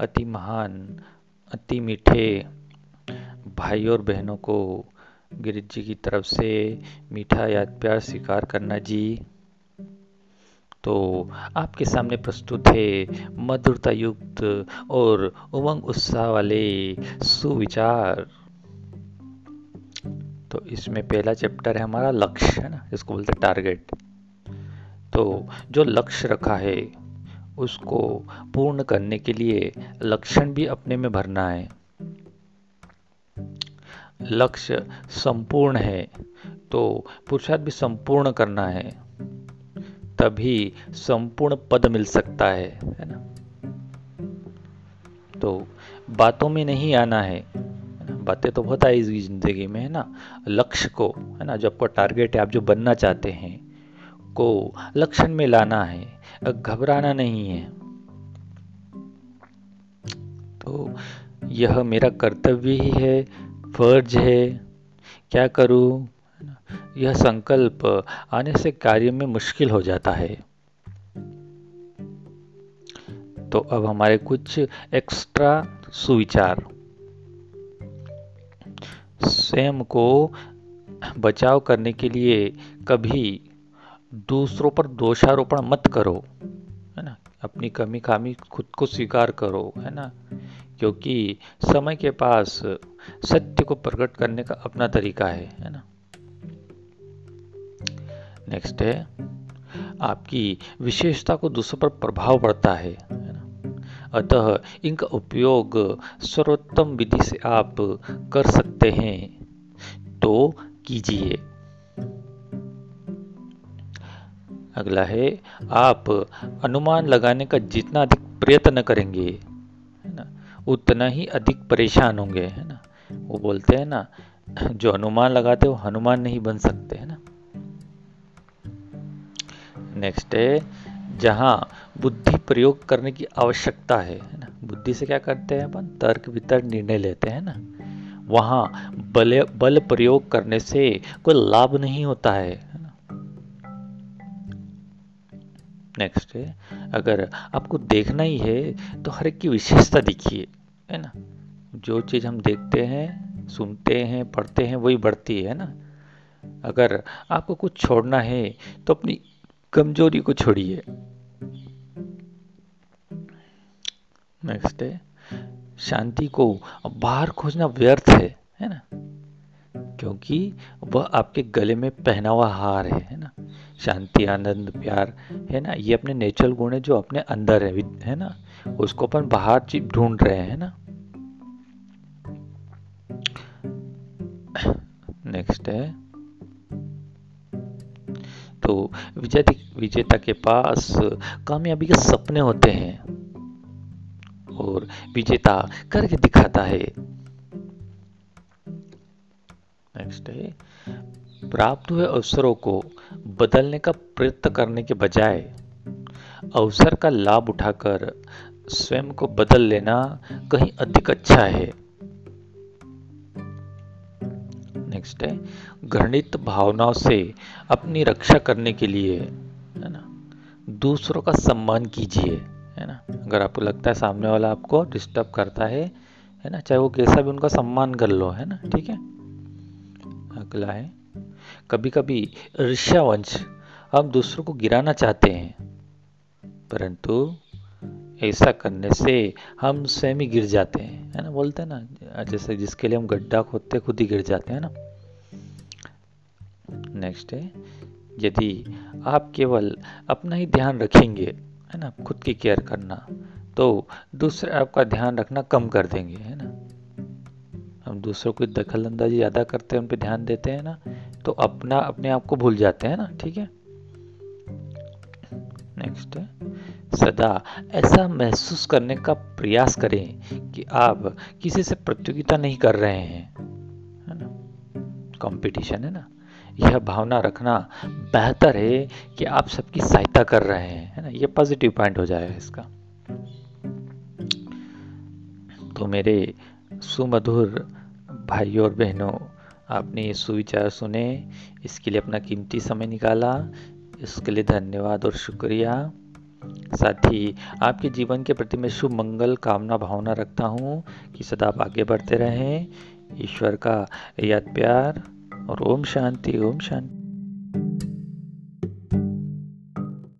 अति महान, अति मीठे भाई और बहनों को गिरिज जी की तरफ़ से मीठा याद प्यार स्वीकार करना जी। तो आपके सामने प्रस्तुत है मधुरता युक्त और उमंग उत्साह वाले सुविचार। तो इसमें पहला चैप्टर है हमारा लक्ष्य, है ना? इसको बोलते टारगेट। तो जो लक्ष्य रखा है उसको पूर्ण करने के लिए लक्षण भी अपने में भरना है। लक्ष्य संपूर्ण है तो पुरुषार्थ भी संपूर्ण करना है, तभी संपूर्ण पद मिल सकता है है ना? तो बातों में नहीं आना है। बातें तो बहुत आई ज़िंदगी में, है ना? लक्ष्य को, है ना? जो आपका टारगेट है, आप जो बनना चाहते हैं को लक्षण में लाना है, घबराना नहीं है। तो यह मेरा कर्तव्य ही है, फ़र्ज़ है। क्या करूँ? यह संकल्प आने से कार्य में मुश्किल हो जाता है। तो अब हमारे कुछ एक्स्ट्रा सुविचार। स्वयं को बचाव करने के लिए कभी दूसरों पर दोषारोपण मत करो, है ना? अपनी कमी खामी खुद को स्वीकार करो, है ना? क्योंकि समय के पास सत्य को प्रकट करने का अपना तरीका है है ना? नेक्स्ट है, आपकी विशेषता को दूसरों पर प्रभाव पड़ता है अतः इनका उपयोग सर्वोत्तम विधि से आप कर सकते हैं। तो कीजिए। अगला है, आप अनुमान लगाने का जितना अधिक प्रयत्न करेंगे, है ना, उतना ही अधिक परेशान होंगे, है ना। वो बोलते हैं ना, जो अनुमान लगाते वो हनुमान नहीं बन सकते, है ना। नेक्स्ट है, जहाँ बुद्धि प्रयोग करने की आवश्यकता है है ना। बुद्धि से क्या करते हैं अपन? तर्क वितर्क निर्णय लेते हैं ना। वहाँ बल बल प्रयोग करने से कोई लाभ नहीं होता है। नेक्स्ट है। अगर आपको देखना ही है तो हर एक की विशेषता दिखिए, है ना? जो चीज़ हम देखते हैं, सुनते हैं, पढ़ते हैं, वही बढ़ती है ना? अगर आपको कुछ छोड़ना है तो अपनी कमज़ोरी को छोड़िए। नेक्स्ट है। शांति को बाहर खोजना व्यर्थ है है ना? क्योंकि वह आपके गले में पहना हुआ हार है है ना? शांति, आनंद, प्यार, है ना? ये अपने नेचुरल गुण है जो अपने अंदर है है ना? उसको अपन बाहर ढूंढ रहे हैं ना? नेक्स्ट है। तो विजेता विजेता के पास कामयाबी के सपने होते हैं और विजेता करके दिखाता है। नेक्स्ट है। प्राप्त हुए अवसरों को बदलने का प्रयत्न करने के बजाय अवसर का लाभ उठाकर स्वयं को बदल लेना कहीं अधिक अच्छा है। नेक्स्ट है, घृणित भावनाओं से अपनी रक्षा करने के लिए, है ना? दूसरों का सम्मान कीजिए, है ना? अगर आपको लगता है सामने वाला आपको डिस्टर्ब करता है है ना? चाहे वो कैसा भी उनका सम्मान कर लो, है ना? ठीक है? अगला है कभी कभी ऋषावंश हम दूसरों को गिराना चाहते हैं। परंतु ऐसा करने से हम स्वयं ही गिर जाते हैं, है ना? बोलते हैं ना, जैसे जिसके लिए हम गड्ढा खोदते खुद ही गिर जाते हैं ना? नेक्स्ट है, यदि आप केवल अपना ही ध्यान रखेंगे, है ना, खुद की केयर करना तो दूसरे आपका ध्यान रखना कम कर देंगे, है ना? हम दूसरों की दखल अंदाजी ज़्यादा करते हैं, उन पर ध्यान देते हैं ना तो अपना, अपने आप को भूल जाते हैं ना, ठीक है? नेक्स्ट सदा, ऐसा महसूस करने का प्रयास करें कि आप किसी से प्रतियोगिता नहीं कर रहे हैं, है ना? कंपटीशन है ना? यह भावना रखना बेहतर है कि आप सबकी सहायता कर रहे हैं, है ना? ये पॉजिटिव पॉइंट हो जाएगा इसका। तो मेरे सुमधुर भाइयों और बहनों आपने ये सुविचार सुने, इसके लिए अपना कीमती समय निकाला, इसके लिए धन्यवाद और शुक्रिया। साथ ही आपके जीवन के प्रति मैं शुभ मंगल कामना भावना रखता हूँ कि सदा आप आगे बढ़ते रहें। ईश्वर का याद प्यार और ओम शांति ओम शांति।